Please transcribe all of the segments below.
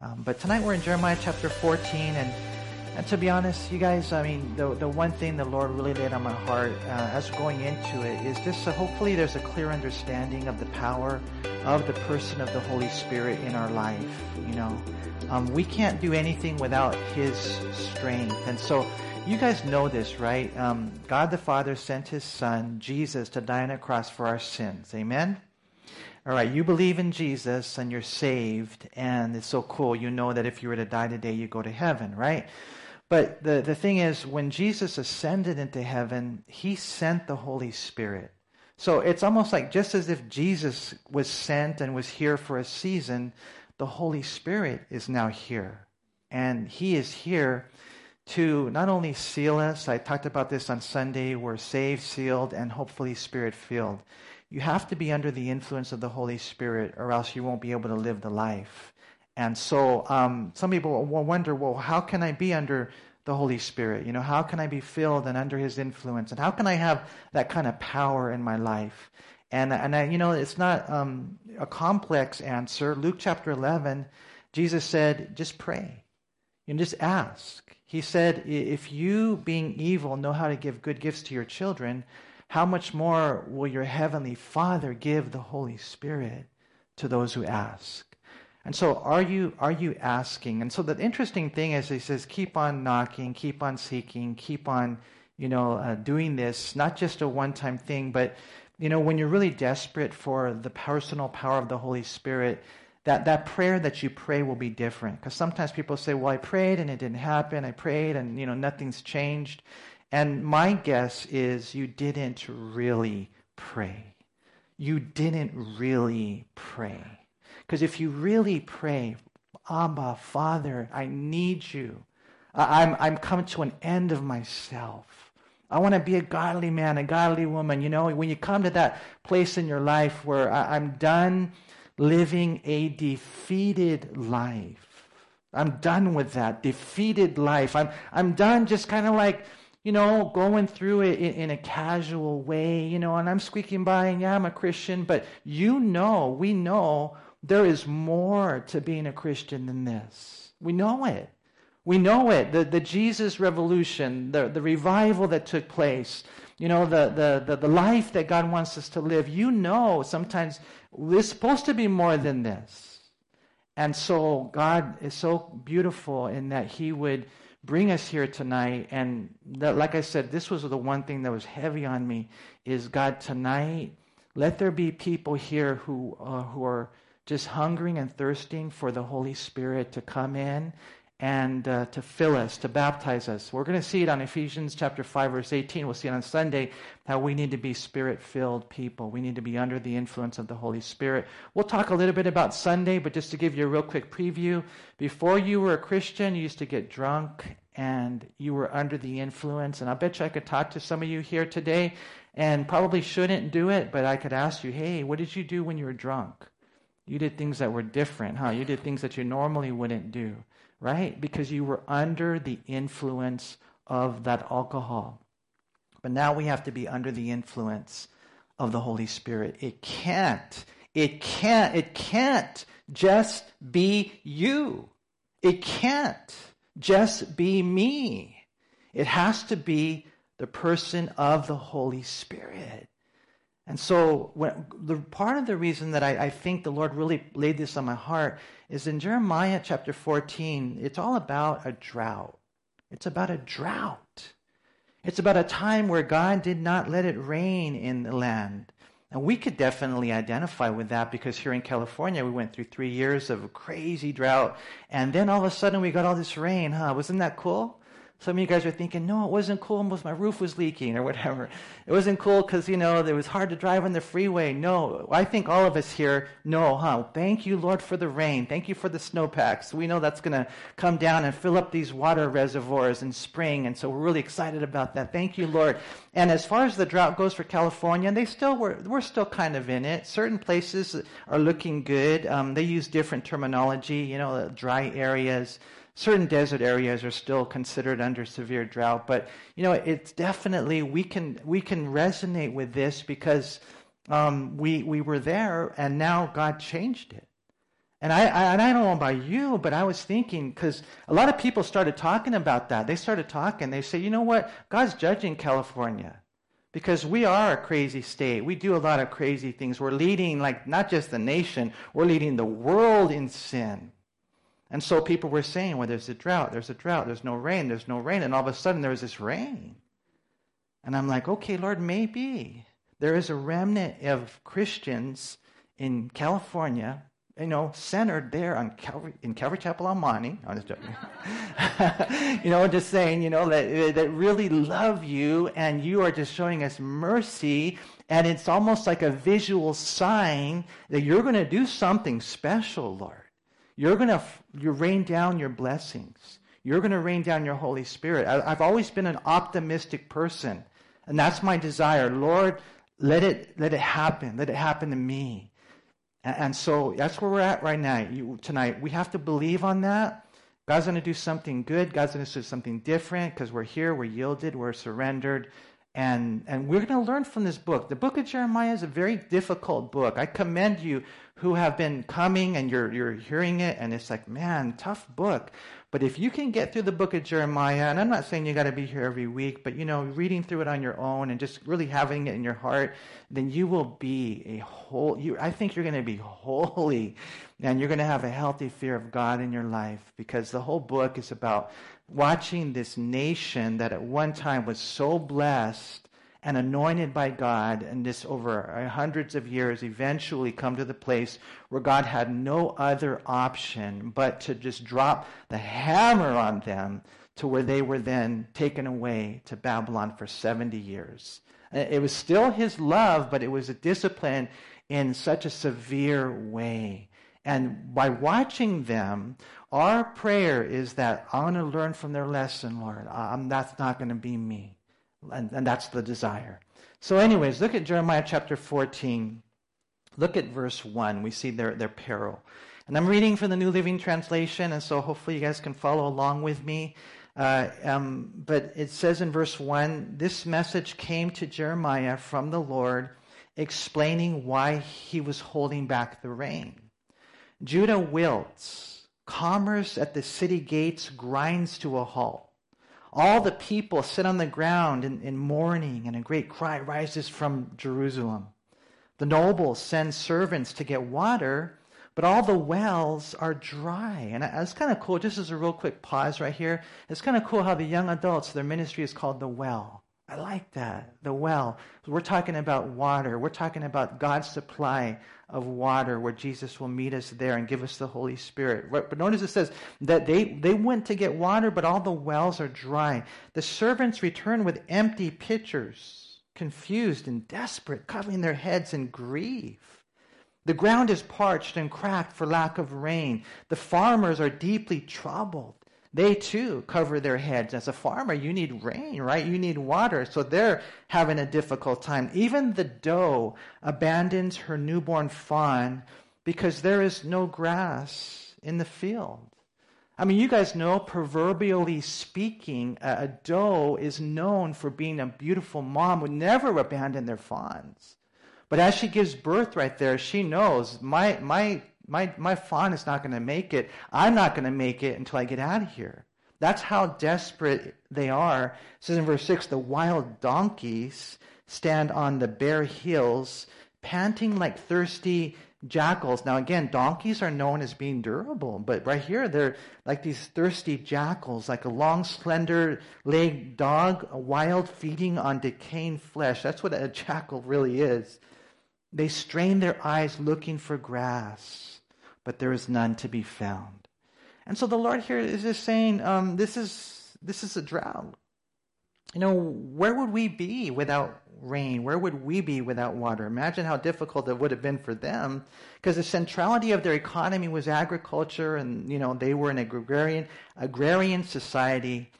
Um, but tonight we're in Jeremiah chapter 14, and and to be honest, you guys, I mean, the the one thing the Lord really laid on my heart uh, as going into it is just so hopefully there's a clear understanding of the power of the person of the Holy Spirit in our life. You know, um, we can't do anything without His strength, and so you guys know this, right? Um, God the Father sent His Son Jesus to die on a cross for our sins. Amen. All right, you believe in Jesus and you're saved, and it's so cool. You know that if you were to die today, you go to heaven, right? But the, the thing is, when Jesus ascended into heaven, he sent the Holy Spirit. So it's almost like just as if Jesus was sent and was here for a season, the Holy Spirit is now here. And he is here to not only seal us, I talked about this on Sunday, we're saved, sealed, and hopefully spirit filled. You have to be under the influence of the Holy Spirit, or else you won't be able to live the life. And so, um, some people will wonder, well, how can I be under the Holy Spirit? You know, how can I be filled and under His influence? And how can I have that kind of power in my life? And and I, you know, it's not um, a complex answer. Luke chapter eleven, Jesus said, just pray, and just ask. He said, if you, being evil, know how to give good gifts to your children how much more will your heavenly Father give the Holy Spirit to those who ask? And so, are you are you asking? And so, the interesting thing is, he says, keep on knocking, keep on seeking, keep on, you know, uh, doing this. Not just a one-time thing, but you know, when you're really desperate for the personal power of the Holy Spirit, that, that prayer that you pray will be different. Because sometimes people say, well, I prayed and it didn't happen. I prayed and, you know, nothing's changed. And my guess is you didn't really pray. You didn't really pray. Because if you really pray, Abba, Father, I need you. I'm, I'm coming to an end of myself. I want to be a godly man, a godly woman. You know, when you come to that place in your life where I, I'm done living a defeated life. I'm done with that defeated life. I'm, I'm done just kind of like you know, going through it in, a casual way, you know, and I'm squeaking by and yeah, I'm a Christian, but you know, we know there is more to being a Christian than this. We know it. We know it. The, the Jesus revolution, the, the revival that took place, you know, the, the, the, the life that God wants us to live. You know, sometimes we're supposed to be more than this. And so God is so beautiful in that He would bring us here tonight. And that, like I said, this was the one thing that was heavy on me is God, tonight, let there be people here who, uh, who are just hungering and thirsting for the Holy Spirit to come in and uh, to fill us, to baptize us. We're going to see it on Ephesians chapter 5, verse 18. We'll see it on Sunday how we need to be spirit filled people. We need to be under the influence of the Holy Spirit. We'll talk a little bit about Sunday, but just to give you a real quick preview, before you were a Christian, you used to get drunk and you were under the influence. And I bet you I could talk to some of you here today and probably shouldn't do it, but I could ask you, hey, what did you do when you were drunk? You did things that were different, huh? You did things that you normally wouldn't do right? Because you were under the influence of that alcohol. But now we have to be under the influence of the Holy Spirit. It can't, it can't, it can't just be you. It can't just be me. It has to be the person of the Holy Spirit. And so, when, the part of the reason that I, I, think the Lord really laid this on my heart is in Jeremiah chapter 14, it's all about a drought. It's about a drought. It's about a time where God did not let it rain in the land. And we could definitely identify with that because here in California, we went through three years of crazy drought. And then all of a sudden, we got all this rain, huh? Wasn't that cool? Some of you guys are thinking, no, it wasn't cool because my roof was leaking or whatever. It wasn't cool because, you know, it was hard to drive on the freeway. No, I think all of us here know, huh? Thank you, Lord, for the rain. Thank you for the snowpacks. We know that's going to come down and fill up these water reservoirs in spring. And so we're really excited about that. Thank you, Lord. And as far as the drought goes for California, they still were, we're still kind of in it. Certain places are looking good. Um, they use different terminology, you know, dry areas certain desert areas are still considered under severe drought but you know it's definitely we can we can resonate with this because um, we we were there and now god changed it And I, I, and I don't know about you, but I was thinking, because a lot of people started talking about that. They started talking. They say, you know what? God's judging California because we are a crazy state. We do a lot of crazy things. We're leading, like, not just the nation, we're leading the world in sin. And so people were saying, well, there's a drought, there's a drought, there's no rain, there's no rain. And all of a sudden there was this rain. And I'm like, okay, Lord, maybe there is a remnant of Christians in California you know, centered there on Calvary, in Calvary Chapel El Monte. I'm just joking. you know, just saying, you know, that, that really love you and you are just showing us mercy. And it's almost like a visual sign that you're going to do something special, Lord. You're going to you rain down your blessings. You're going to rain down your Holy Spirit. I, I've always been an optimistic person. And that's my desire. Lord, let it, let it happen. Let it happen to me. And so that's where we're at right now, you, tonight. We have to believe on that. God's going to do something good. God's going to do something different because we're here, we're yielded, we're surrendered. And, and we're going to learn from this book. The book of Jeremiah is a very difficult book. I commend you who have been coming and you're, you're hearing it, and it's like, man, tough book. But if you can get through the book of Jeremiah, and I'm not saying you got to be here every week, but you know, reading through it on your own and just really having it in your heart, then you will be a whole. You, I think you're going to be holy, and you're going to have a healthy fear of God in your life because the whole book is about watching this nation that at one time was so blessed and anointed by God, and this over hundreds of years eventually come to the place where God had no other option but to just drop the hammer on them to where they were then taken away to Babylon for 70 years. It was still his love, but it was a discipline in such a severe way. And by watching them, our prayer is that I want to learn from their lesson, Lord. Um, that's not going to be me. And, and that's the desire. So, anyways, look at Jeremiah chapter 14. Look at verse 1. We see their, their peril. And I'm reading from the New Living Translation, and so hopefully you guys can follow along with me. Uh, um, but it says in verse 1 this message came to Jeremiah from the Lord, explaining why he was holding back the rain. Judah wilts, commerce at the city gates grinds to a halt. All the people sit on the ground in, in mourning, and a great cry rises from Jerusalem. The nobles send servants to get water, but all the wells are dry. And it's kind of cool, just as a real quick pause right here. It's kind of cool how the young adults, their ministry is called the well. I like that, the well. We're talking about water. We're talking about God's supply of water where Jesus will meet us there and give us the Holy Spirit. But notice it says that they, they went to get water, but all the wells are dry. The servants return with empty pitchers, confused and desperate, covering their heads in grief. The ground is parched and cracked for lack of rain. The farmers are deeply troubled. They too cover their heads. As a farmer, you need rain, right? You need water. So they're having a difficult time. Even the doe abandons her newborn fawn because there is no grass in the field. I mean, you guys know, proverbially speaking, a, doe is known for being a beautiful mom, would never abandon their fawns. But as she gives birth right there, she knows my, my my, my fawn is not going to make it. I'm not going to make it until I get out of here. That's how desperate they are. It says in verse 6 the wild donkeys stand on the bare hills, panting like thirsty jackals. Now, again, donkeys are known as being durable, but right here they're like these thirsty jackals, like a long, slender legged dog, wild feeding on decaying flesh. That's what a jackal really is. They strain their eyes looking for grass but there is none to be found. And so the Lord here is just saying, um, this is this is a drought. You know, where would we be without rain? Where would we be without water? Imagine how difficult it would have been for them, because the centrality of their economy was agriculture, and you know they were an agrarian agrarian society.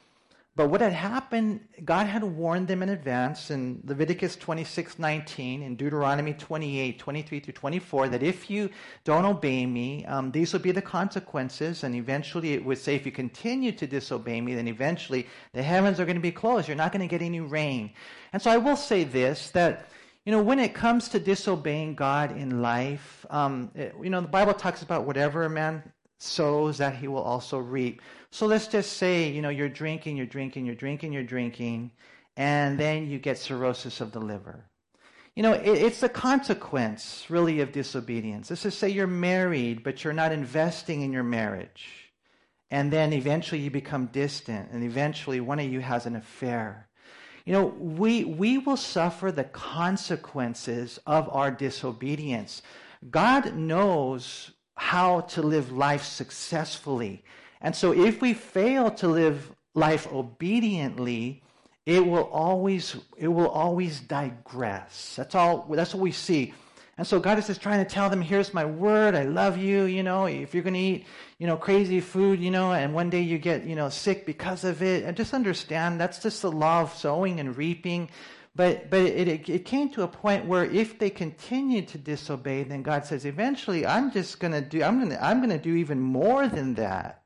But what had happened, God had warned them in advance in Leviticus 26, 19, and Deuteronomy 28, 23 through 24, that if you don't obey me, um, these will be the consequences. And eventually it would say, if you continue to disobey me, then eventually the heavens are going to be closed. You're not going to get any rain. And so I will say this, that You know, when it comes to disobeying God in life, um, it, you know, the Bible talks about whatever a man sows, that he will also reap. So let's just say, you know, you're drinking, you're drinking, you're drinking, you're drinking, and then you get cirrhosis of the liver. You know, it, it's the consequence, really, of disobedience. Let's just say you're married, but you're not investing in your marriage. And then eventually you become distant, and eventually one of you has an affair. You know, we, we will suffer the consequences of our disobedience. God knows how to live life successfully. And so if we fail to live life obediently, it will always it will always digress. That's all that's what we see. And so God is just trying to tell them, here's my word, I love you, you know, if you're gonna eat, you know, crazy food, you know, and one day you get, you know, sick because of it, and just understand that's just the law of sowing and reaping. But but it, it, it came to a point where if they continued to disobey, then God says, eventually I'm just gonna do I'm gonna I'm gonna do even more than that.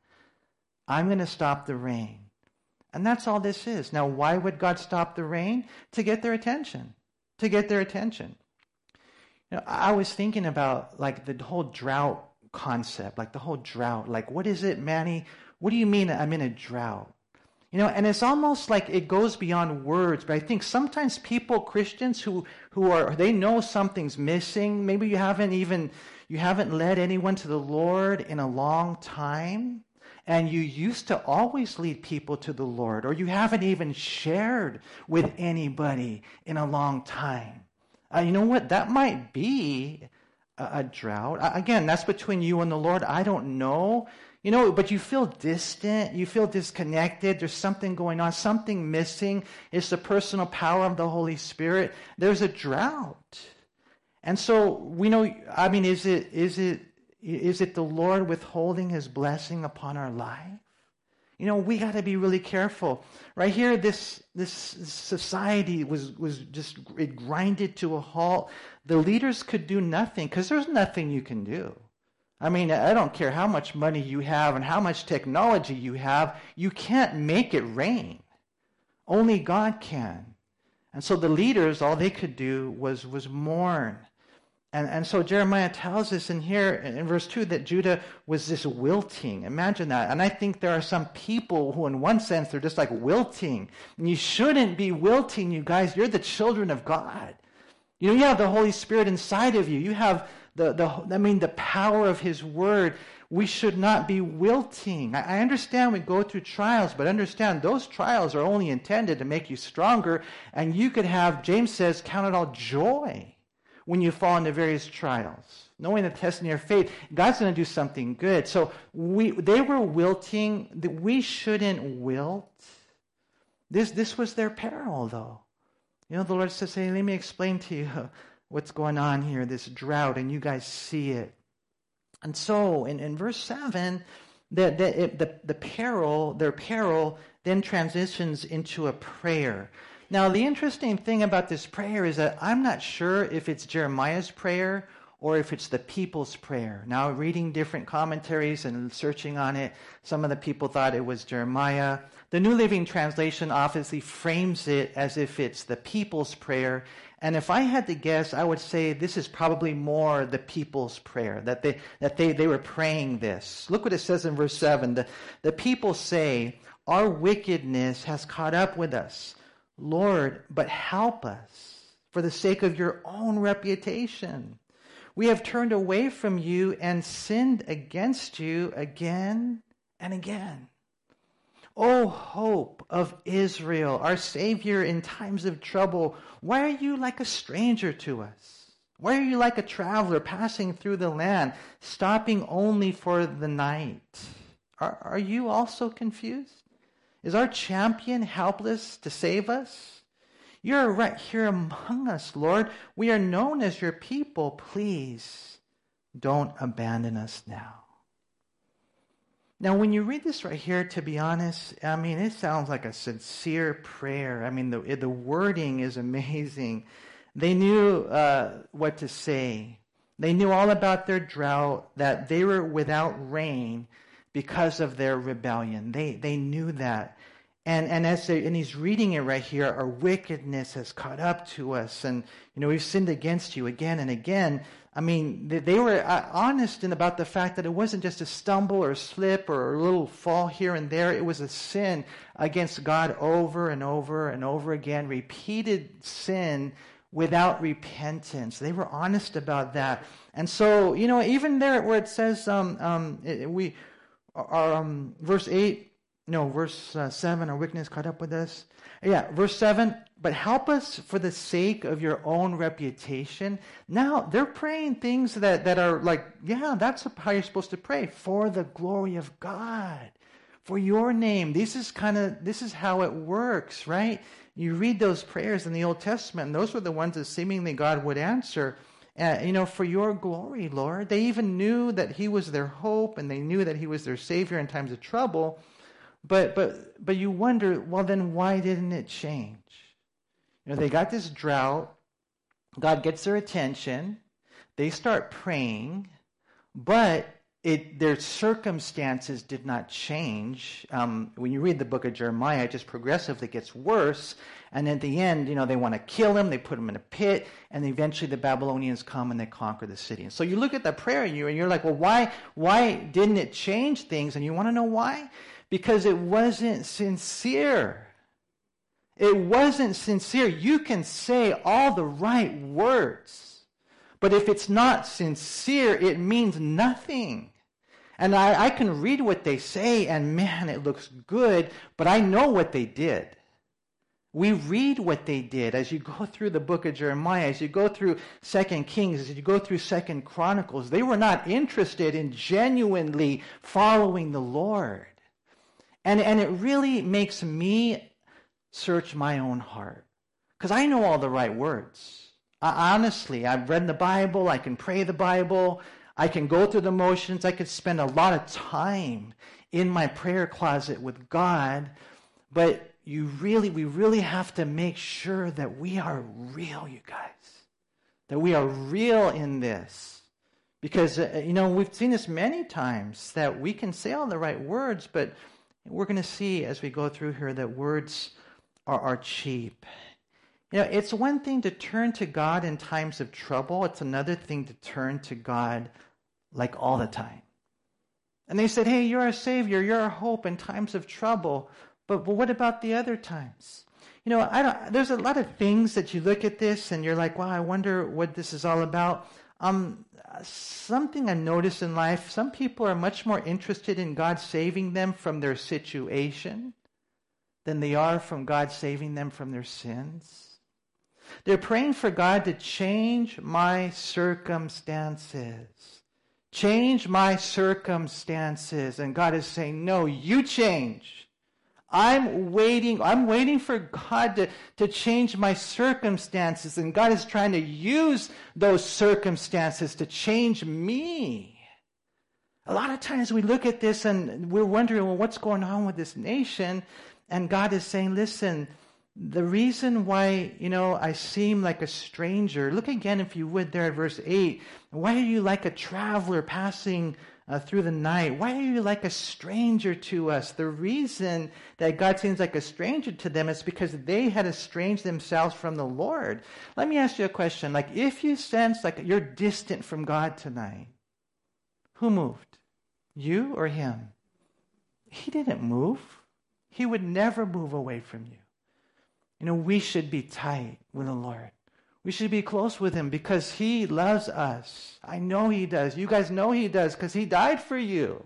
I'm gonna stop the rain. And that's all this is. Now, why would God stop the rain? To get their attention. To get their attention. You know, I was thinking about like the whole drought concept, like the whole drought. Like, what is it, Manny? What do you mean I'm in a drought? You know, and it's almost like it goes beyond words, but I think sometimes people, Christians who, who are, they know something's missing. Maybe you haven't even, you haven't led anyone to the Lord in a long time and you used to always lead people to the Lord, or you haven't even shared with anybody in a long time. Uh, you know what? That might be a, a drought. Uh, again, that's between you and the Lord. I don't know. You know, but you feel distant, you feel disconnected, there's something going on, something missing. It's the personal power of the Holy Spirit. There's a drought. And so we know, I mean, is it, is it is it the Lord withholding his blessing upon our life? You know, we got to be really careful. Right here, this, this society was, was just, it grinded to a halt. The leaders could do nothing because there's nothing you can do. I mean, I don't care how much money you have and how much technology you have, you can't make it rain. Only God can. And so the leaders, all they could do was, was mourn and, and so Jeremiah tells us in here in verse 2 that Judah was this wilting. Imagine that. And I think there are some people who, in one sense, they're just like wilting. And you shouldn't be wilting, you guys. You're the children of God. You know, you have the Holy Spirit inside of you. You have the, the I mean, the power of His Word. We should not be wilting. I, I understand we go through trials, but understand those trials are only intended to make you stronger. And you could have, James says, count it all joy when you fall into various trials. Knowing the testing your faith, God's going to do something good. So we, they were wilting. We shouldn't wilt. This, this was their peril, though. You know, the Lord says, hey, let me explain to you what's going on here, this drought, and you guys see it. And so in, in verse 7, the, the, the, the peril, their peril, then transitions into a prayer. Now, the interesting thing about this prayer is that I'm not sure if it's Jeremiah's prayer or if it's the people's prayer. Now, reading different commentaries and searching on it, some of the people thought it was Jeremiah. The New Living Translation obviously frames it as if it's the people's prayer. And if I had to guess, I would say this is probably more the people's prayer, that they, that they, they were praying this. Look what it says in verse 7. The, the people say, Our wickedness has caught up with us Lord, but help us for the sake of your own reputation. We have turned away from you and sinned against you again and again. O hope of Israel, our Savior in times of trouble, why are you like a stranger to us? Why are you like a traveler passing through the land, stopping only for the night? Are, are you also confused? Is our champion helpless to save us? You're right here among us, Lord. We are known as your people. Please don't abandon us now. Now, when you read this right here, to be honest, I mean, it sounds like a sincere prayer. I mean, the, the wording is amazing. They knew uh, what to say. They knew all about their drought, that they were without rain, because of their rebellion. They, they knew that. And, and as they, and he's reading it right here, our wickedness has caught up to us. And, you know, we've sinned against you again and again. I mean, they, they were uh, honest in about the fact that it wasn't just a stumble or a slip or a little fall here and there. It was a sin against God over and over and over again, repeated sin without repentance. They were honest about that. And so, you know, even there where it says, um, um, it, we, our, um, verse 8, no, verse uh, 7, our wickedness caught up with us. Yeah, verse 7, but help us for the sake of your own reputation. Now, they're praying things that, that are like, yeah, that's how you're supposed to pray. For the glory of God, for your name. This is kind of, this is how it works, right? You read those prayers in the Old Testament, and those were the ones that seemingly God would answer. Uh, you know, for your glory, Lord. They even knew that He was their hope, and they knew that He was their Savior in times of trouble. But but but you wonder, well then why didn't it change? You know, they got this drought. God gets their attention. They start praying, but it, their circumstances did not change. Um, when you read the book of Jeremiah, it just progressively gets worse. And at the end, you know, they want to kill him. They put him in a pit, and eventually the Babylonians come and they conquer the city. And so you look at that prayer, and, you, and you're like, well, why, why didn't it change things? And you want to know why? because it wasn't sincere. It wasn't sincere. You can say all the right words, but if it's not sincere, it means nothing. And I, I, can read what they say, and man, it looks good, but I know what they did. We read what they did as you go through the book of Jeremiah, as you go through Second Kings, as you go through Second Chronicles. They were not interested in genuinely following the Lord. And, and it really makes me search my own heart. Because I know all the right words. I, honestly, I've read the Bible, I can pray the Bible, I can go through the motions, I could spend a lot of time in my prayer closet with God, but you really, we really have to make sure that we are real, you guys. That we are real in this. Because, uh, you know, we've seen this many times that we can say all the right words, but we're going to see as we go through here that words are, are cheap. You know, it's one thing to turn to God in times of trouble, it's another thing to turn to God like all the time. And they said, Hey, you're our Savior, you're our hope in times of trouble. But, but what about the other times? You know, I don't, there's a lot of things that you look at this and you're like, wow, I wonder what this is all about. Um, something I notice in life, some people are much more interested in God saving them from their situation than they are from God saving them from their sins. They're praying for God to change my circumstances. Change my circumstances. And God is saying, no, you change. I'm waiting, I'm waiting for God to, to change my circumstances, and God is trying to use those circumstances to change me. A lot of times we look at this and we're wondering, well, what's going on with this nation? And God is saying, listen, the reason why, you know, I seem like a stranger, look again, if you would, there at verse 8. Why are you like a traveler passing uh, through the night. Why are you like a stranger to us? The reason that God seems like a stranger to them is because they had estranged themselves from the Lord. Let me ask you a question. Like, if you sense like you're distant from God tonight, who moved? You or him? He didn't move. He would never move away from you. You know, we should be tight with the Lord. We should be close with him because he loves us. I know he does. You guys know he does because he died for you.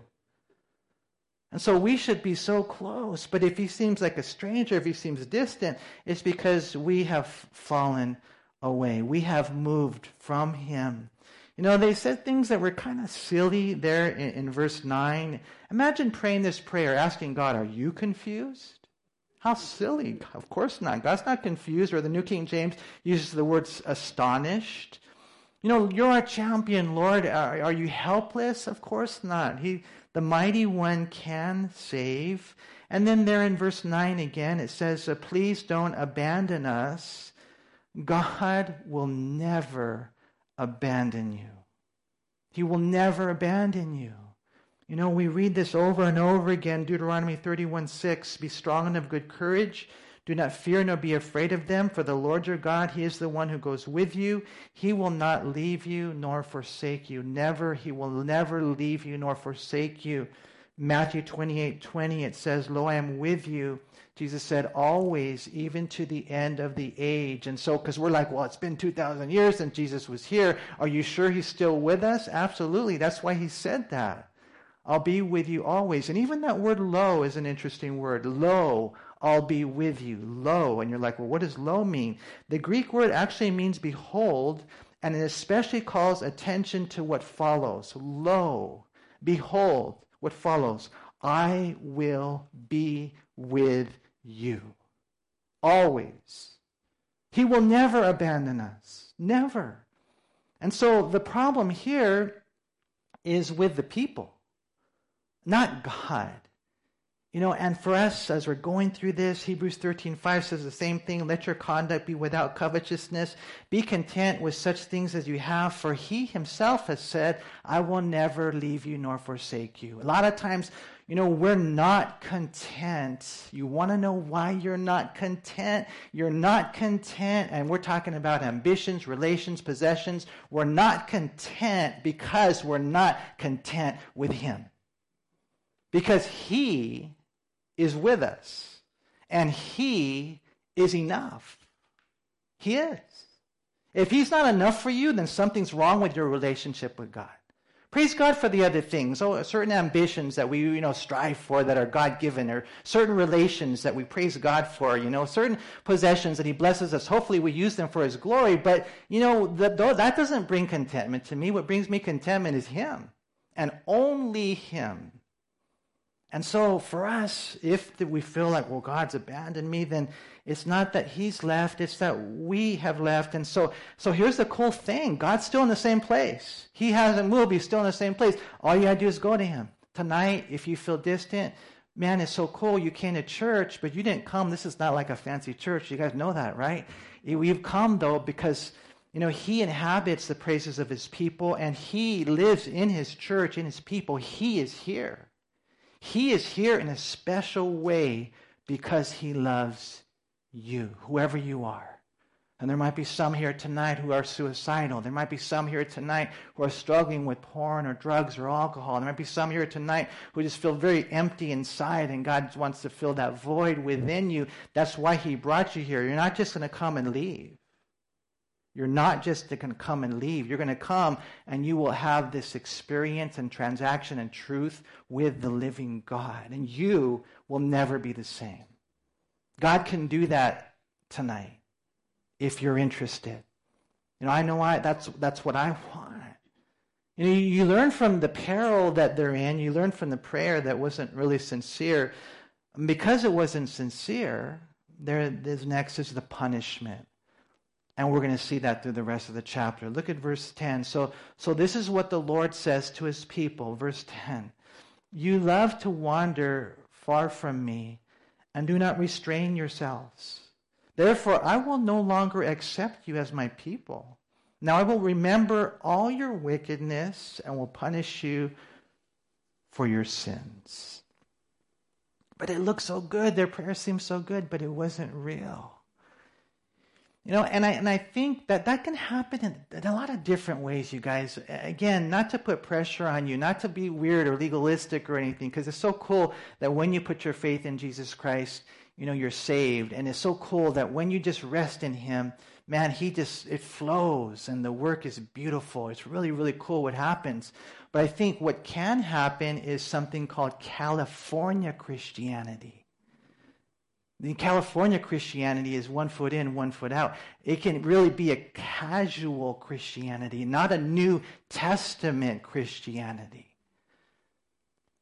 And so we should be so close. But if he seems like a stranger, if he seems distant, it's because we have fallen away. We have moved from him. You know, they said things that were kind of silly there in, in verse 9. Imagine praying this prayer, asking God, Are you confused? How silly. Of course not. God's not confused, or the New King James uses the words astonished. You know, you're our champion, Lord. Are, are, you helpless? Of course not. He, the mighty one can save. And then there in verse 9 again, it says, uh, Please don't abandon us. God will never abandon you. He will never abandon you. You know, we read this over and over again Deuteronomy 31 6 Be strong and of good courage. Do not fear nor be afraid of them, for the Lord your God, He is the one who goes with you. He will not leave you nor forsake you. Never, He will never leave you nor forsake you. Matthew 28 20, it says, Lo, I am with you. Jesus said, always, even to the end of the age. And so, because we're like, well, it's been 2,000 years since Jesus was here. Are you sure He's still with us? Absolutely. That's why He said that. I'll be with you always. And even that word lo is an interesting word. Lo, I'll be with you. Lo. And you're like, well, what does lo mean? The Greek word actually means behold, and it especially calls attention to what follows. Lo, behold, what follows. I will be with you. Always. He will never abandon us. Never. And so the problem here is with the people, not God. You know, and for us, as we're going through this, Hebrews 13, 5 says the same thing. Let your conduct be without covetousness. Be content with such things as you have, for he himself has said, I will never leave you nor forsake you. A lot of times, you know, we're not content. You want to know why you're not content? You're not content, and we're talking about ambitions, relations, possessions. We're not content because we're not content with him. Because he is with us. And He is enough. He is. If He's not enough for you, then something's wrong with your relationship with God. Praise God for the other things, oh, certain ambitions that we, you know, strive for that are God-given, or certain relations that we praise God for, you know, certain possessions that He blesses us. Hopefully, we use them for His glory. But you know, the, that doesn't bring contentment to me. What brings me contentment is Him, and only Him. And so for us, if we feel like, well, God's abandoned me, then it's not that he's left, it's that we have left. And so, so here's the cool thing. God's still in the same place. He hasn't moved. He's still in the same place. All you gotta do is go to him. Tonight, if you feel distant, man, it's so cool. You came to church, but you didn't come. This is not like a fancy church. You guys know that, right? Eh, we've come though because you know, he inhabits the praises of his people and he lives in his church, in his people. He is here. He is here in a special way because he loves you, whoever you are. And there might be some here tonight who are suicidal. There might be some here tonight who are struggling with porn or drugs or alcohol. There might be some here tonight who just feel very empty inside and God wants to fill that void within you. That's why He brought you here. You're not just going to come and leave. You're not just going to come and leave. You're going to come and you will have this experience and transaction and truth with the living God. And you will never be the same. God can do that tonight if you're interested. You know, I know I, that's, that's what I want. You know, you learn from the peril that they're in. You learn from the prayer that wasn't really sincere. Because it wasn't sincere, there, there's next is the punishment. And we're going to see that through the rest of the chapter. Look at verse 10. So, so this is what the Lord says to his people. Verse 10 You love to wander far from me and do not restrain yourselves. Therefore, I will no longer accept you as my people. Now I will remember all your wickedness and will punish you for your sins. But it looked so good. Their prayer seemed so good, but it wasn't real. You know, and I and I think that that can happen in, in, a lot of different ways, you guys. Again, not to put pressure on you, not to be weird or legalistic or anything, because it's so cool that when you put your faith in Jesus Christ, you know, you're saved, and it's so cool that when you just rest in Him, man, He just it flows, and the work is beautiful. It's really really cool what happens. But I think what can happen is something called California Christianity in California, Christianity is one foot in, one foot out. It can really be a casual Christianity, not a New Testament Christianity.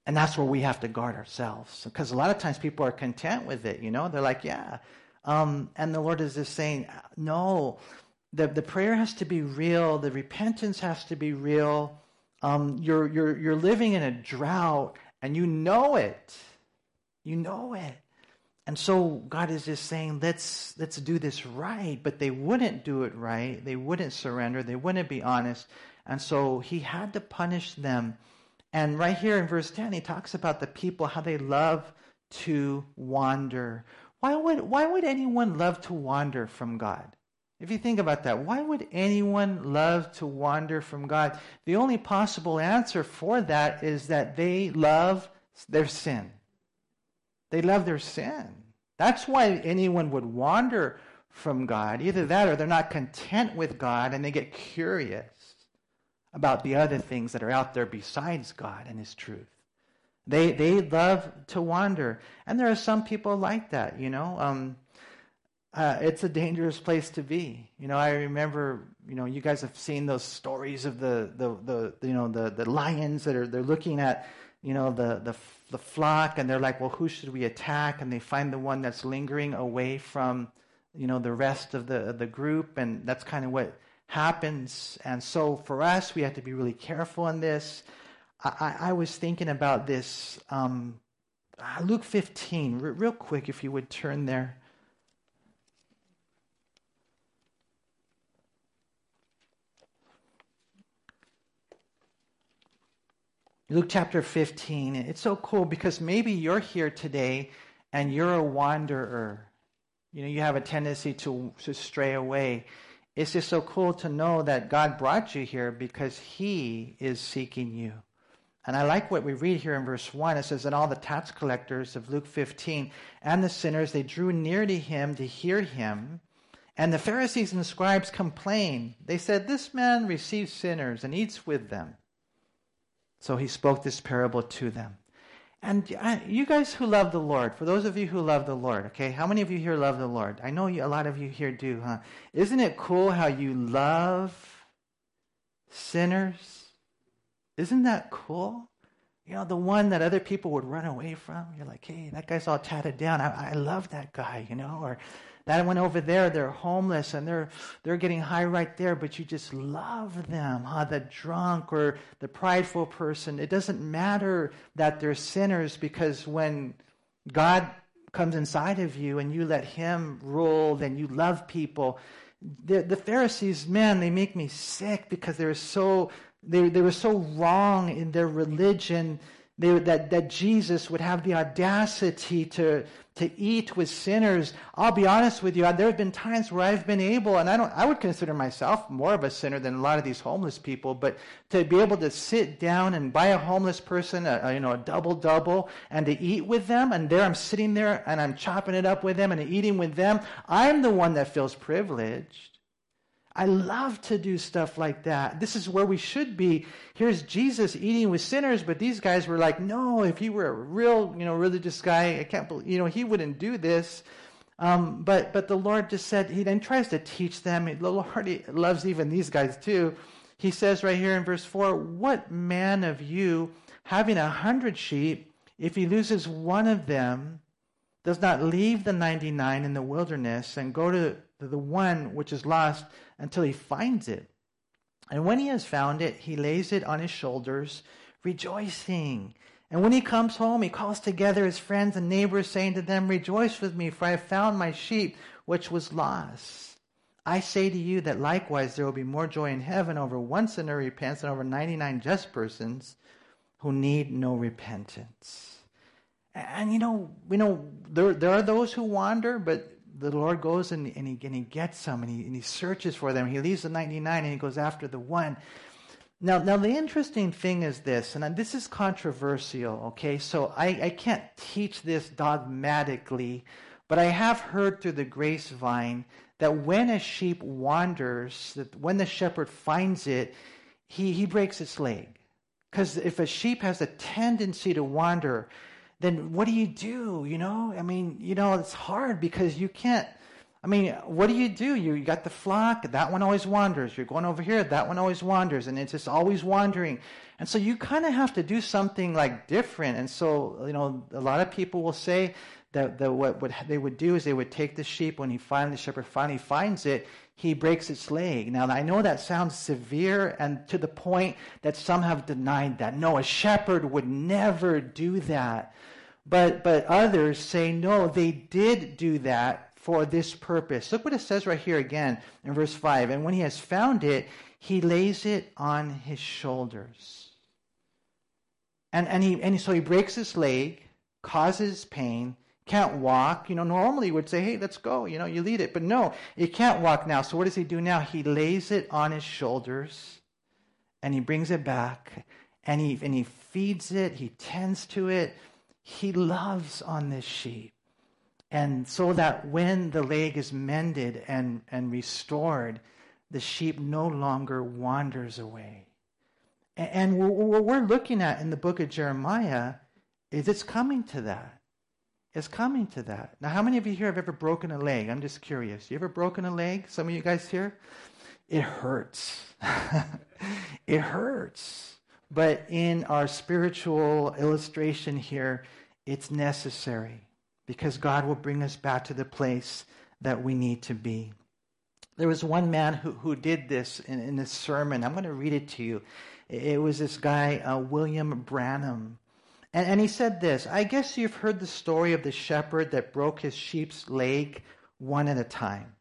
And that's where we have to guard ourselves. Because a lot of times people are content with it, you know? They're like, yeah. Um, and the Lord is just saying, no, the, the prayer has to be real, the repentance has to be real. Um, you're, you're, you're living in a drought, and you know it. You know it. And so God is just saying, let's, let's do this right. But they wouldn't do it right. They wouldn't surrender. They wouldn't be honest. And so he had to punish them. And right here in verse 10, he talks about the people, how they love to wander. Why would, why would anyone love to wander from God? If you think about that, why would anyone love to wander from God? The only possible answer for that is that they love their sin. They love their sin. That's why anyone would wander from God. Either that or they're not content with God and they get curious about the other things that are out there besides God and His truth. They, they love to wander. And there are some people like that, you know. Um, uh, it's a dangerous place to be. You know, I remember, you know, you guys have seen those stories of the, the, the you know, the, the lions that are, they're looking at, you know, the, the, the flock and they're like, well, who should we attack? And they find the one that's lingering away from, you know, the rest of the, the group. And that's kind of what happens. And so for us, we have to be really careful in this. I, I was thinking about this. Um, Luke 15, r- real quick, if you would turn there. Luke chapter 15. It's so cool because maybe you're here today and you're a wanderer. You know, you have a tendency to, to stray away. It's just so cool to know that God brought you here because He is seeking you. And I like what we read here in verse 1. It says, And all the tax collectors of Luke 15 and the sinners, they drew near to him to hear him. And the Pharisees and the scribes complained. They said, This man receives sinners and eats with them. So he spoke this parable to them. And uh, you guys who love the Lord, for those of you who love the Lord, okay, how many of you here love the Lord? I know a lot of you here do, huh? Isn't it cool how you love sinners? Isn't that cool? You know, the one that other people would run away from. You're like, hey, that guy's all tatted down. I, I love that guy, you know? Or that one over there, they're homeless and they're they're getting high right there, but you just love them, huh? The drunk or the prideful person. It doesn't matter that they're sinners because when God comes inside of you and you let Him rule, then you love people. The, the Pharisees, man, they make me sick because they're so they, they were so wrong in their religion they, that, that Jesus would have the audacity to, to eat with sinners. I'll be honest with you, there have been times where I've been able, and I don't, I would consider myself more of a sinner than a lot of these homeless people, but to be able to sit down and buy a homeless person, a, a you know, a double double, and to eat with them, and there I'm sitting there and I'm chopping it up with them and eating with them, I'm the one that feels privileged. I love to do stuff like that. This is where we should be. Here's Jesus eating with sinners, but these guys were like, no, if he were a real, you know, religious guy, I can't believe, you know, he wouldn't do this. Um, but but the Lord just said he then tries to teach them. The Lord loves even these guys too. He says right here in verse four, "What man of you, having a hundred sheep, if he loses one of them, does not leave the ninety-nine in the wilderness and go to the one which is lost until he finds it. And when he has found it, he lays it on his shoulders, rejoicing. And when he comes home, he calls together his friends and neighbors, saying to them, Rejoice with me, for I have found my sheep which was lost. I say to you that likewise there will be more joy in heaven over one sinner who repents than over 99 just persons who need no repentance. And you know, we know there, there are those who wander, but the Lord goes and, and, he, and he gets some and he, and he searches for them. He leaves the 99 and he goes after the one. Now, now the interesting thing is this, and this is controversial, okay? So I, I can't teach this dogmatically, but I have heard through the grace vine that when a sheep wanders, that when the shepherd finds it, he, he breaks its leg. Because if a sheep has a tendency to wander, then what do you do? You know, I mean, you know, it's hard because you can't. I mean, what do you do? You, you got the flock, that one always wanders. You're going over here, that one always wanders, and it's just always wandering. And so you kind of have to do something like different. And so, you know, a lot of people will say that, that what, what they would do is they would take the sheep when he finally, the shepherd finally finds it, he breaks its leg. Now, I know that sounds severe and to the point that some have denied that. No, a shepherd would never do that. But, but others say, no, they did do that for this purpose. Look what it says right here again in verse 5. And when he has found it, he lays it on his shoulders. And, and, he, and so he breaks his leg, causes pain, can't walk. You know, normally would say, hey, let's go. You know, you lead it. But no, he can't walk now. So what does he do now? He lays it on his shoulders and he brings it back and he, and he feeds it. He tends to it. He loves on this sheep. And so that when the leg is mended and, and restored, the sheep no longer wanders away. And what we're looking at in the book of Jeremiah is it's coming to that. It's coming to that. Now, how many of you here have ever broken a leg? I'm just curious. You ever broken a leg? Some of you guys here? It hurts. it hurts. But in our spiritual illustration here, it's necessary because God will bring us back to the place that we need to be. There was one man who, who did this in, in sermon. I'm going to read it to you. It was this guy, uh, William Branham. And, and he said this I guess you've heard the story of the shepherd that broke his sheep's leg one at a time.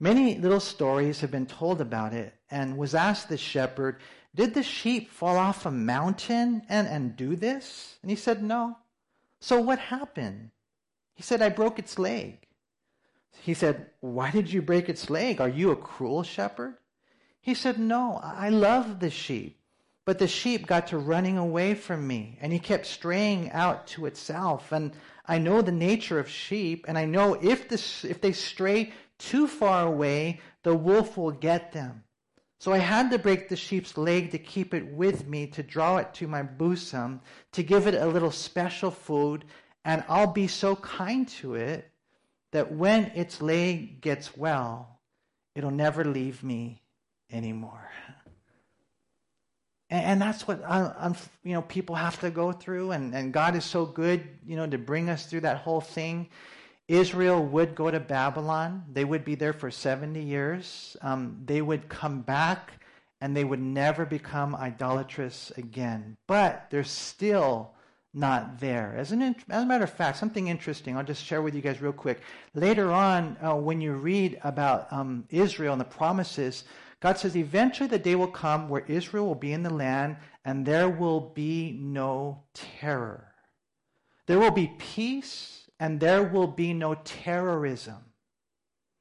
Many little stories have been told about it, and was asked the shepherd, Did the sheep fall off a mountain and, and do this? And he said, No. So what happened? He said, I broke its leg. He said, Why did you break its leg? Are you a cruel shepherd? He said, No, I love the sheep. But the sheep got to running away from me, and he kept straying out to itself. And I know the nature of sheep, and I know if, this, if they stray too far away, the wolf will get them. So I had to break the sheep's leg to keep it with me, to draw it to my bosom, to give it a little special food, and I'll be so kind to it that when its leg gets well, it'll never leave me anymore. And, that's what you know people have to go through, and, and God is so good, you know, to bring us through that whole thing. Israel would go to Babylon. They would be there for 70 years. Um, they would come back and they would never become idolatrous again. But they're still not there. As, an, as a matter of fact, something interesting, I'll just share with you guys real quick. Later on, uh, when you read about um, Israel and the promises, God says, eventually the day will come where Israel will be in the land and there will be no terror. There will be peace and there will be no terrorism.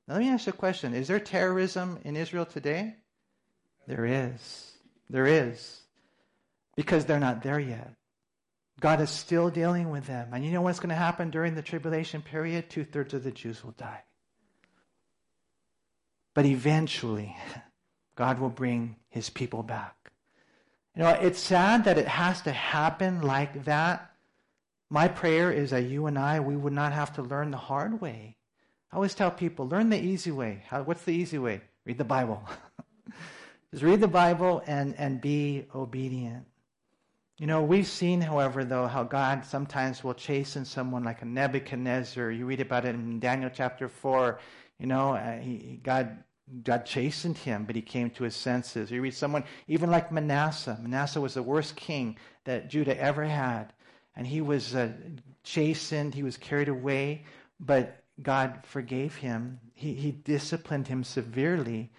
Now, let me ask you a question Is there terrorism in Israel today? There is. There is. Because they're not there yet. God is still dealing with them. And you know what's going to happen during the tribulation period? Two thirds of the Jews will die. But eventually, God will bring his people back. You know, it's sad that it has to happen like that. My prayer is that you and I, we would not have to learn the hard way. I always tell people, learn the easy way. How, what's the easy way? Read the Bible. Just read the Bible and, and be obedient. You know, we've seen, however, though, how God sometimes will chasten someone like a Nebuchadnezzar. You read about it in Daniel chapter 4. You know, uh, he, God God chastened him, but he came to his senses. You read someone even like Manasseh. Manasseh was the worst king that Judah ever had. And he was uh, chastened, he was carried away, but God forgave him. He, he disciplined him severely,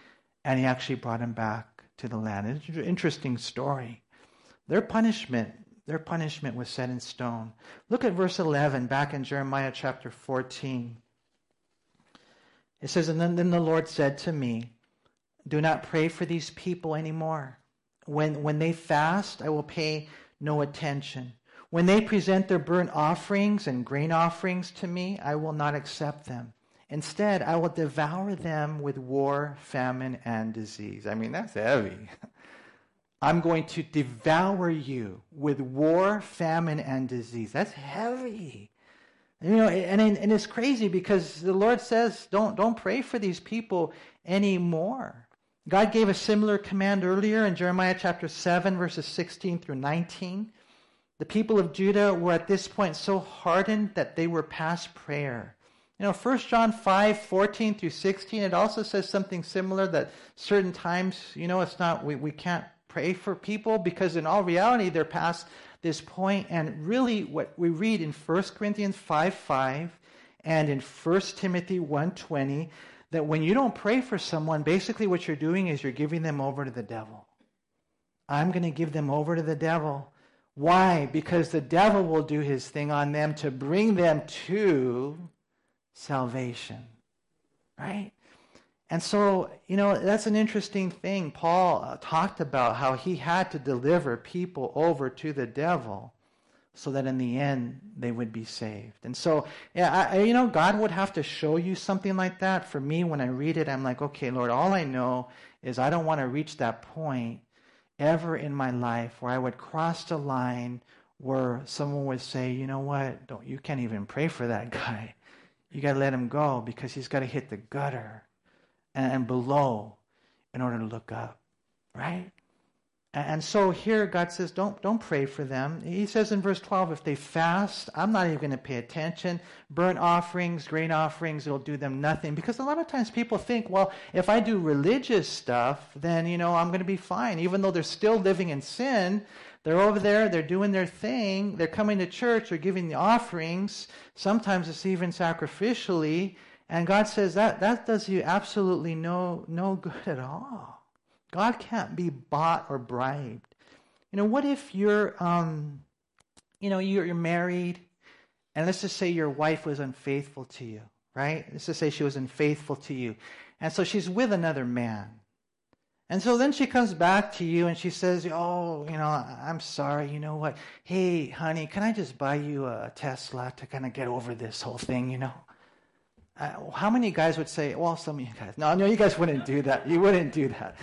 and he actually brought him back to the land. It's an interesting story. Their punishment, their punishment was set in stone. Look at verse 11 back in Jeremiah chapter 14. It says, And then, then the Lord said to me, Do not pray for these people anymore. When, when they fast, I will pay no attention. When they present their burnt offerings and grain offerings to me, I will not accept them. Instead, I will devour them with war, famine, and disease. I mean, that's heavy. I'm going to devour you with war, famine, and disease. That's heavy. You know, and, and it's crazy because the Lord says, don't, don't pray for these people anymore. God gave a similar command earlier in Jeremiah chapter 7, verses 16 through 19. The people of Judah were at this point so hardened that they were past prayer. You know, 1 John 5, 14 through 16, it also says something similar that certain times, you know, it's not, we, we can't pray for people because in all reality, they're past this point, and really what we read in 1 Corinthians 5 5 and in 1 Timothy 1.20, that when you don't pray for someone, basically what you're doing is you're giving them over to the devil. I'm going to give them over to the devil. Why? Because the devil will do his thing on them to bring them to salvation. Right? And so, you know, that's an interesting thing. Paul uh, talked about how he had to deliver people over to the devil so that in the end they would be saved. And so, yeah, I, you know, God would have to show you something like that. For me, when I read it, I'm like, okay, Lord, all I know is I don't want to reach that point ever in my life where I would cross the line where someone would say, you know what, don't you can't even pray for that guy. You got to let him go because he's got to hit the gutter and, below in order to look up, right? And so here God says, don't, don't pray for them. He says in verse 12, if they fast, I'm not even going to pay attention. Burnt offerings, grain offerings, it'll do them nothing. Because a lot of times people think, well, if I do religious stuff, then, you know, I'm going to be fine. Even though they're still living in sin, they're over there, they're doing their thing, they're coming to church, they're giving the offerings. Sometimes it's even sacrificially. And God says that, that does you absolutely no, no good at all. God can't be bought or bribed. You know, what if you're, um, you know, you're, you're married, and let's just say your wife was unfaithful to you, right? Let's just say she was unfaithful to you. And so she's with another man. And so then she comes back to you and she says, Oh, you know, I'm sorry. You know what? Hey, honey, can I just buy you a Tesla to kind of get over this whole thing, you know? Uh, how many guys would say, Well, some of you guys. No, no, you guys wouldn't do that. You wouldn't do that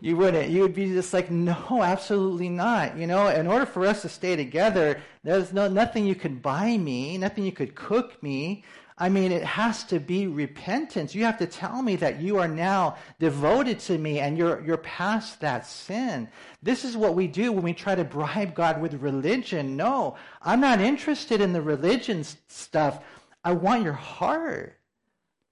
you wouldn't. You would be just like, no, absolutely not. You know, in order for us to stay together, there's no nothing you could buy me, nothing you could cook me. I mean, it has to be repentance. You have to tell me that you are now devoted to me and you're, you're past that sin. This is what we do when we try to bribe God with religion. No, I'm not interested in the religion stuff. I want your heart.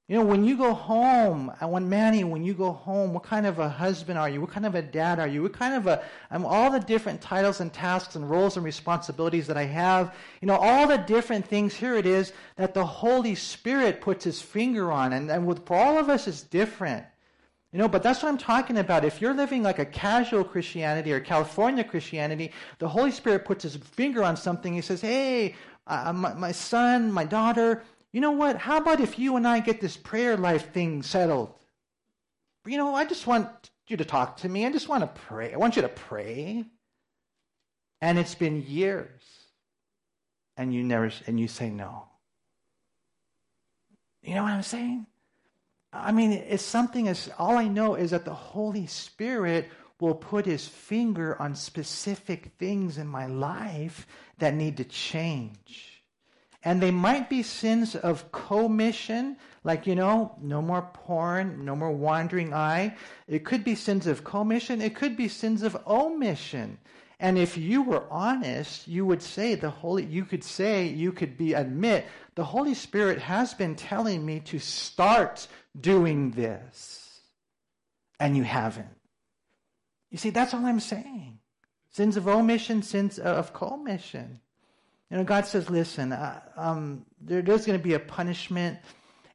You know, when you go home, I want Manny, when you go home, what kind of a husband are you? What kind of a dad are you? What kind of a, um, all the different titles and tasks and roles and responsibilities that I have, you know, all the different things, here it is, that the Holy Spirit puts his finger on. And, and with, for all of us, it's different. You know, but that's what I'm talking about. If you're living like a casual Christianity or California Christianity, the Holy Spirit puts his finger on something. He says, hey, uh, my, my son, my daughter, you know what? How about if you and I get this prayer life thing settled? You know, I just want you to talk to me. I just want to pray. I want you to pray. And it's been years. And you never and you say no. You know what I'm saying? I mean, it's something as all I know is that the Holy Spirit will put his finger on specific things in my life that need to change. And they might be sins of commission, like, you know, no more porn, no more wandering eye. It could be sins of commission. It could be sins of omission. And if you were honest, you would say the Holy, you could say, you could be, admit, the Holy Spirit has been telling me to start doing this. And you haven't. You see, that's all I'm saying. Sins of omission, sins of commission. You know, God says, listen, uh, um, there, there's going to be a punishment.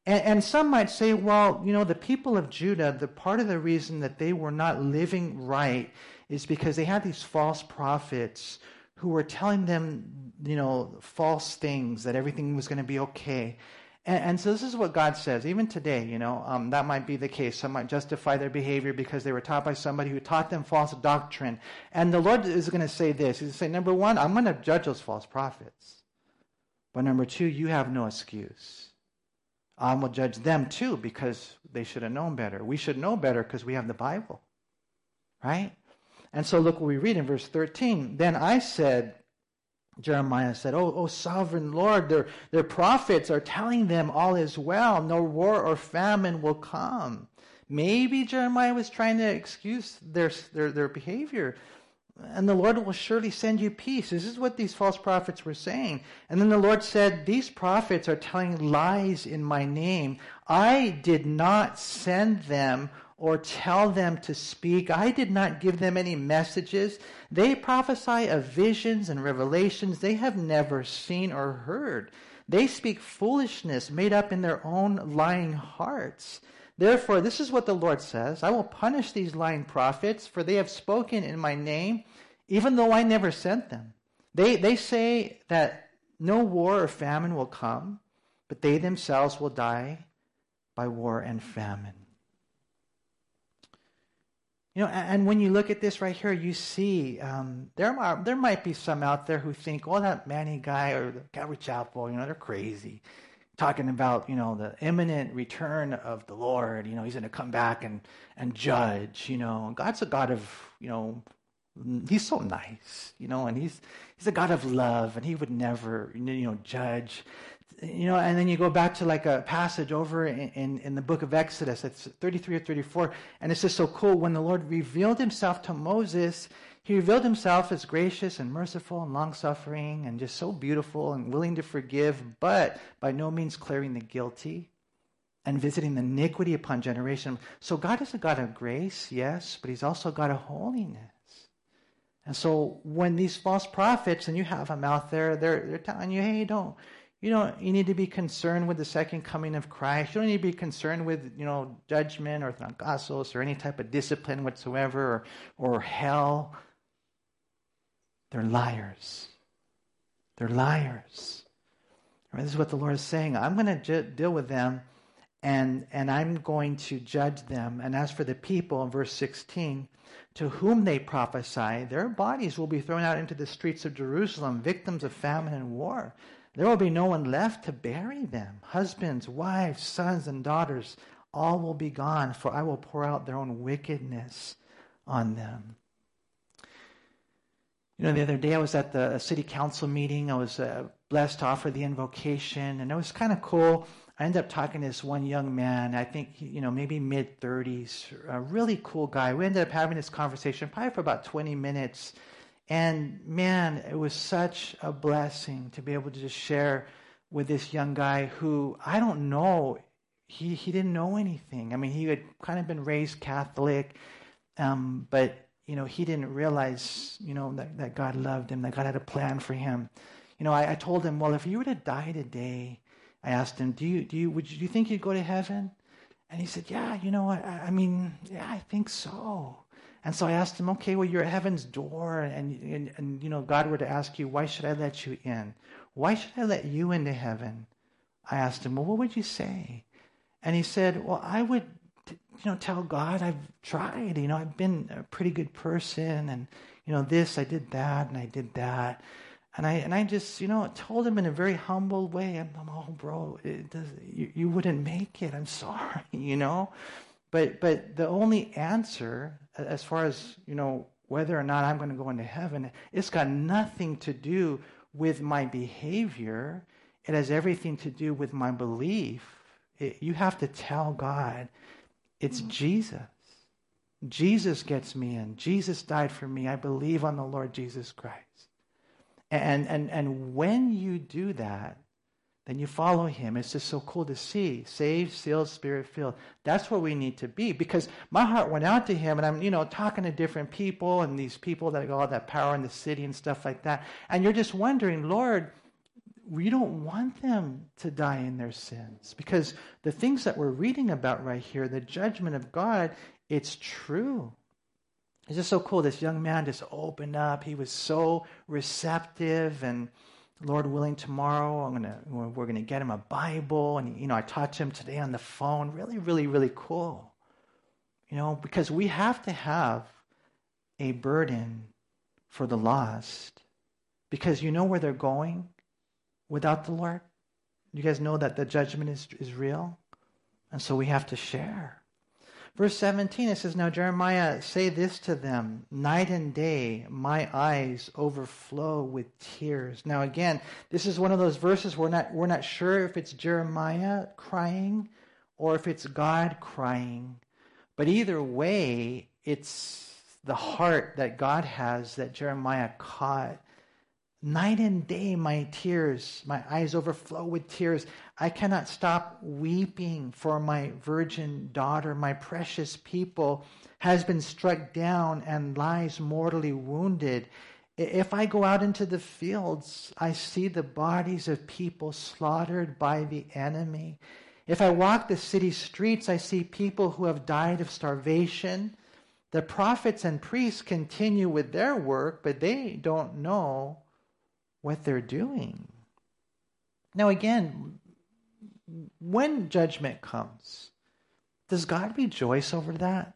And, and, some might say, well, you know, the people of Judah, the part of the reason that they were not living right is because they had these false prophets who were telling them, you know, false things, that everything was going to be okay. And, and, so this is what God says, even today, you know, um, that might be the case. Some might justify their behavior because they were taught by somebody who taught them false doctrine. And the Lord is going to say this. He's going to say, number one, I'm going to judge those false prophets. But number two, you have no excuse. I will judge them too because they should have known better. We should know better because we have the Bible. Right? And so look what we read in verse 13. Then I said, Jeremiah said, Oh, oh sovereign Lord, their, their prophets are telling them all is well. No war or famine will come. Maybe Jeremiah was trying to excuse their, their, their behavior. And the Lord will surely send you peace. This is what these false prophets were saying. And then the Lord said, These prophets are telling lies in my name. I did not send them or tell them to speak. I did not give them any messages. They prophesy of visions and revelations they have never seen or heard. They speak foolishness made up in their own lying hearts. Therefore, this is what the Lord says I will punish these lying prophets, for they have spoken in my name, even though I never sent them. They, they say that no war or famine will come, but they themselves will die by war and famine. You know, and when you look at this right here, you see um, there are, there might be some out there who think, "Oh, that Manny guy or the Calvary Chapel, you know, they're crazy." talking about you know the imminent return of the Lord. You know, He's going to come back and and judge. You know, God's a God of you know, He's so nice. You know, and He's He's a God of love, and He would never you know judge. You know, and then you go back to like a passage over in, in, in the book of Exodus, it's 33 or 34, and it's just so cool. When the Lord revealed himself to Moses, he revealed himself as gracious and merciful and long suffering and just so beautiful and willing to forgive, but by no means clearing the guilty and visiting the iniquity upon generation. So God is a God of grace, yes, but He's also God of holiness. And so when these false prophets, and you have them out there, they're, they're telling you, hey, don't, you don't, you need to be concerned with the second coming of Christ. You don't need to be concerned with, you know, judgment or thanagosos or any type of discipline whatsoever or, or hell. They're liars. They're liars. Right? This is what the Lord is saying. I'm going to deal with them and, and I'm going to judge them. And as for the people, in verse 16, to whom they prophesy, their bodies will be thrown out into the streets of Jerusalem, victims of famine and war. There will be no one left to bury them. Husbands, wives, sons, and daughters, all will be gone, for I will pour out their own wickedness on them. You know, the other day I was at the city council meeting. I was uh, blessed to offer the invocation, and it was kind of cool. I ended up talking to this one young man, I think, you know, maybe mid 30s, a really cool guy. We ended up having this conversation probably for about 20 minutes. And man, it was such a blessing to be able to just share with this young guy who I don't know, he, he didn't know anything. I mean, he had kind of been raised Catholic, um, but you know, he didn't realize, you know, that, that God loved him, that God had a plan for him. You know, I, I told him, well, if you were to die today, I asked him, do you, do you, would you, do you think you'd go to heaven? And he said, yeah, you know, I, I mean, yeah, I think so. And so I asked him, okay, well, you're at heaven's door, and, and, and, you know, God were to ask you, why should I let you in? Why should I let you into heaven? I asked him, well, what would you say? And he said, well, I would you know, tell God I've tried. You know, I've been a pretty good person, and you know, this I did that, and I did that, and I and I just you know told him in a very humble way. I'm, I'm oh, bro, does, you, you wouldn't make it. I'm sorry, you know. But but the only answer, as far as you know, whether or not I'm going to go into heaven, it's got nothing to do with my behavior. It has everything to do with my belief. It, you have to tell God it's mm-hmm. Jesus. Jesus gets me in. Jesus died for me. I believe on the Lord Jesus Christ. And, and, and when you do that, then you follow him. It's just so cool to see. Saved, sealed, spirit filled. That's where we need to be because my heart went out to him and I'm, you know, talking to different people and these people that got all that power in the city and stuff like that. And you're just wondering, Lord, we don't want them to die in their sins because the things that we're reading about right here, the judgment of God, it's true. It's just so cool. This young man just opened up. He was so receptive and Lord willing, tomorrow I'm gonna we're gonna get him a Bible, and you know I talked to him today on the phone. Really, really, really cool. You know, because we have to have a burden for the lost, because you know where they're going without the Lord? You guys know that the judgment is, is real? And so we have to share. Verse 17, it says, Now Jeremiah, say this to them Night and day, my eyes overflow with tears. Now, again, this is one of those verses we're not, we're not sure if it's Jeremiah crying or if it's God crying. But either way, it's the heart that God has that Jeremiah caught Night and day, my tears, my eyes overflow with tears. I cannot stop weeping for my virgin daughter, my precious people, has been struck down and lies mortally wounded. If I go out into the fields, I see the bodies of people slaughtered by the enemy. If I walk the city streets, I see people who have died of starvation. The prophets and priests continue with their work, but they don't know what they're doing. Now, again, when judgment comes, does God rejoice over that?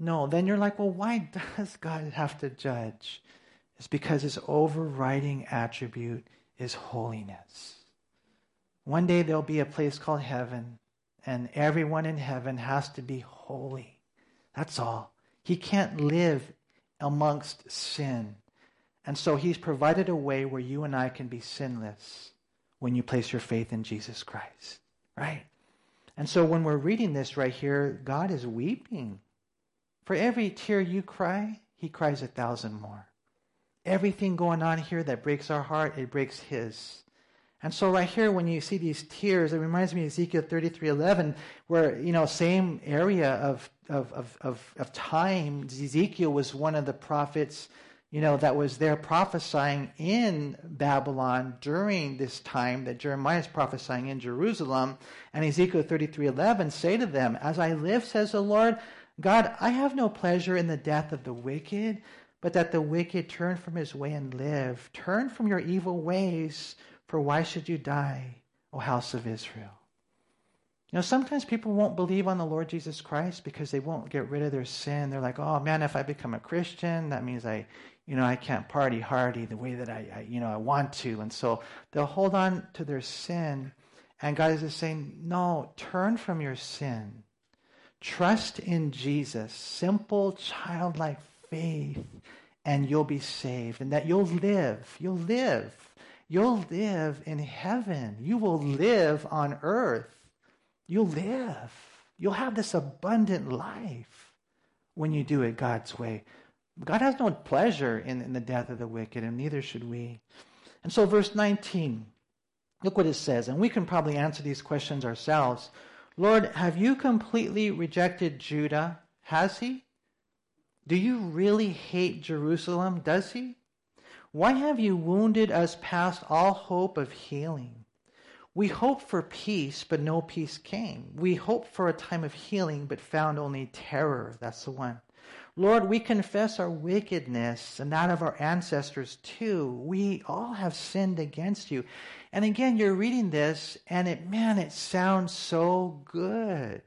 No. Then you're like, well, why does God have to judge? It's because his overriding attribute is holiness. One day there'll be a place called heaven, and everyone in heaven has to be holy. That's all. He can't live amongst sin. And so he's provided a way where you and I can be sinless when you place your faith in Jesus Christ, right? And so when we're reading this right here, God is weeping. For every tear you cry, he cries a thousand more. Everything going on here that breaks our heart, it breaks his. And so right here, when you see these tears, it reminds me of Ezekiel 33:11, where you know, same area of of of of, of time. Ezekiel was one of the prophets you know, that was there prophesying in Babylon during this time that Jeremiah is prophesying in Jerusalem. And Ezekiel 33:11 say to them, "As I live, says the Lord, God, I have no pleasure in the death of the wicked, but that the wicked turn from his way and live. Turn from your evil ways, for why should you die, O house of Israel?" You know, sometimes people won't believe on the Lord Jesus Christ because they won't get rid of their sin. They're like, "Oh man, if I become a Christian, that means I, you know, I can't party hardy the way that I, I, you know, I want to. And so they'll hold on to their sin. And God is just saying, no, turn from your sin. Trust in Jesus. Simple, childlike faith, and you'll be saved. And that you'll live. You'll live. You'll live in heaven. You will live on earth. You'll live. You'll have this abundant life when you do it God's way. God has no pleasure in, in the death of the wicked, and neither should we. And so, verse 19, look what it says, and we can probably answer these questions ourselves. Lord, have you completely rejected Judah? Has he? Do you really hate Jerusalem? Does he? Why have you wounded us past all hope of healing? We hoped for peace, but no peace came. We hoped for a time of healing, but found only terror. That's the one. Lord, we confess our wickedness and that of our ancestors too. We all have sinned against you. And again, you're reading this and it, man, it sounds so good.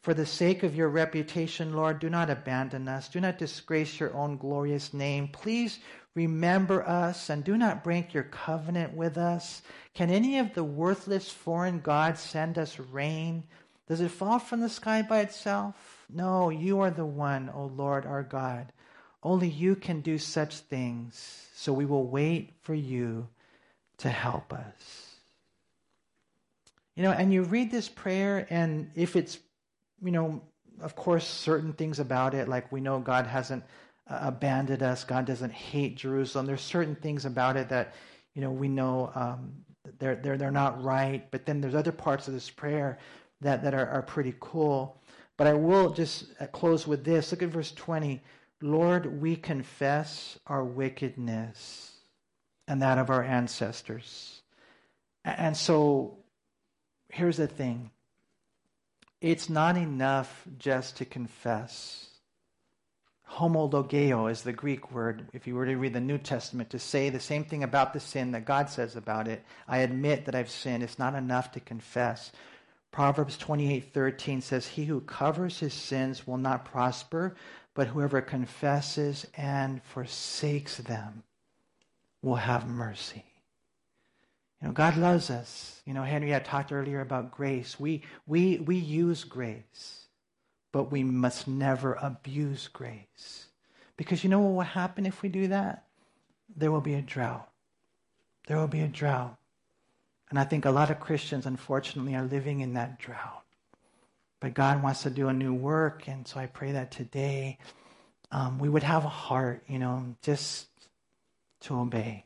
For the sake of your reputation, Lord, do not abandon us. Do not disgrace your own glorious name. Please remember us and do not break your covenant with us. Can any of the worthless foreign gods send us rain? Does it fall from the sky by itself? No, you are the one, O Lord our God. Only you can do such things. So we will wait for you to help us. You know, and you read this prayer, and if it's, you know, of course, certain things about it, like we know God hasn't uh, abandoned us, God doesn't hate Jerusalem. There's certain things about it that, you know, we know um, they're, they're, they're not right. But then there's other parts of this prayer that, that are, are pretty cool. But I will just uh, close with this. Look at verse 20. Lord, we confess our wickedness and that of our ancestors. And so here's the thing it's not enough just to confess. Homologeo is the Greek word, if you were to read the New Testament, to say the same thing about the sin that God says about it. I admit that I've sinned. It's not enough to confess. Proverbs 28:13 says, "He who covers his sins will not prosper, but whoever confesses and forsakes them will have mercy." You know, God loves us. You know, Henry had talked earlier about grace. We we we use grace, but we must never abuse grace. Because you know what will happen if we do that? There will be a drought. There will be a drought. And I think a lot of Christians, unfortunately, are living in that drought. But God wants to do a new work. And so I pray that today um, we would have a heart, you know, just to obey.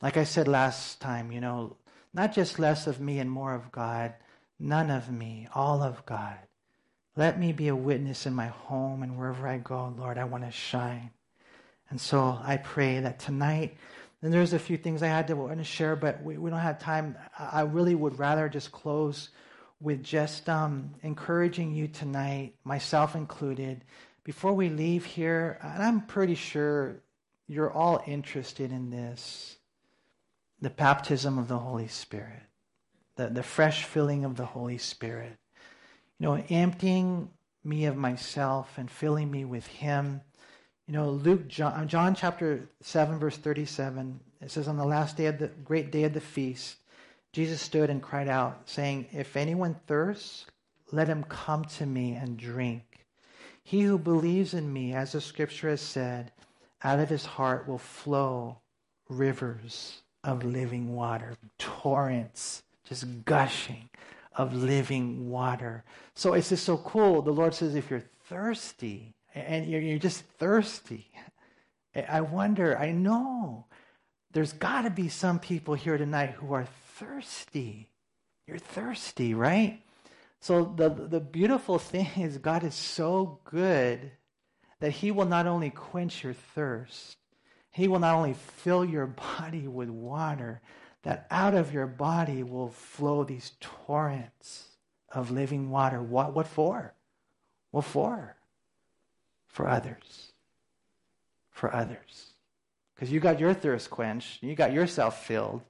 Like I said last time, you know, not just less of me and more of God, none of me, all of God. Let me be a witness in my home and wherever I go, Lord, I want to shine. And so I pray that tonight and there's a few things I had to, want to share, but we, we don't have time. I really would rather just close with just um, encouraging you tonight, myself included, before we leave here. And I'm pretty sure you're all interested in this the baptism of the Holy Spirit, the, the fresh filling of the Holy Spirit. You know, emptying me of myself and filling me with Him. You know, Luke, John, uh, John chapter 7, verse 37, it says, On the last day of the great day of the feast, Jesus stood and cried out, saying, If anyone thirsts, let him come to me and drink. He who believes in me, as the scripture has said, out of his heart will flow rivers of living water, torrents just gushing of living water. So it's just so cool. The Lord says, if you're thirsty, and you're, just thirsty, I wonder, I know there's got to be some people here tonight who are thirsty. You're thirsty, right? So the, the beautiful thing is, God is so good that He will not only quench your thirst, He will not only fill your body with water, that out of your body will flow these torrents of living water. What, what for? What for? For others. For others. Because you got your thirst quenched, you got yourself filled,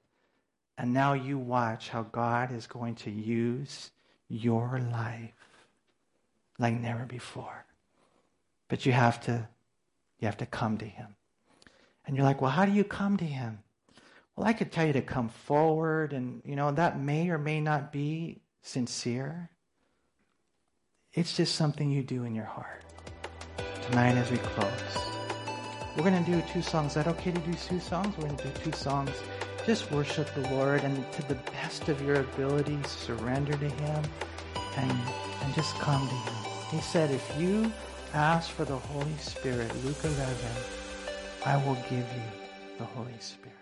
and now you watch how God is going to use your life like never before. But you have to you have to come to him. And you're like, "Well, how do you come to him?" Well, I could tell you to come forward and you know, that may or may not be sincere. It's just something you do in your heart. Tonight as we close. We're going to do two songs. Is that okay to do two songs? We're going to do two songs. Just worship the Lord and to the best of your ability, surrender to Him and, and just come to Him. He said, if you ask for the Holy Spirit, Luke 11, I will give you the Holy Spirit.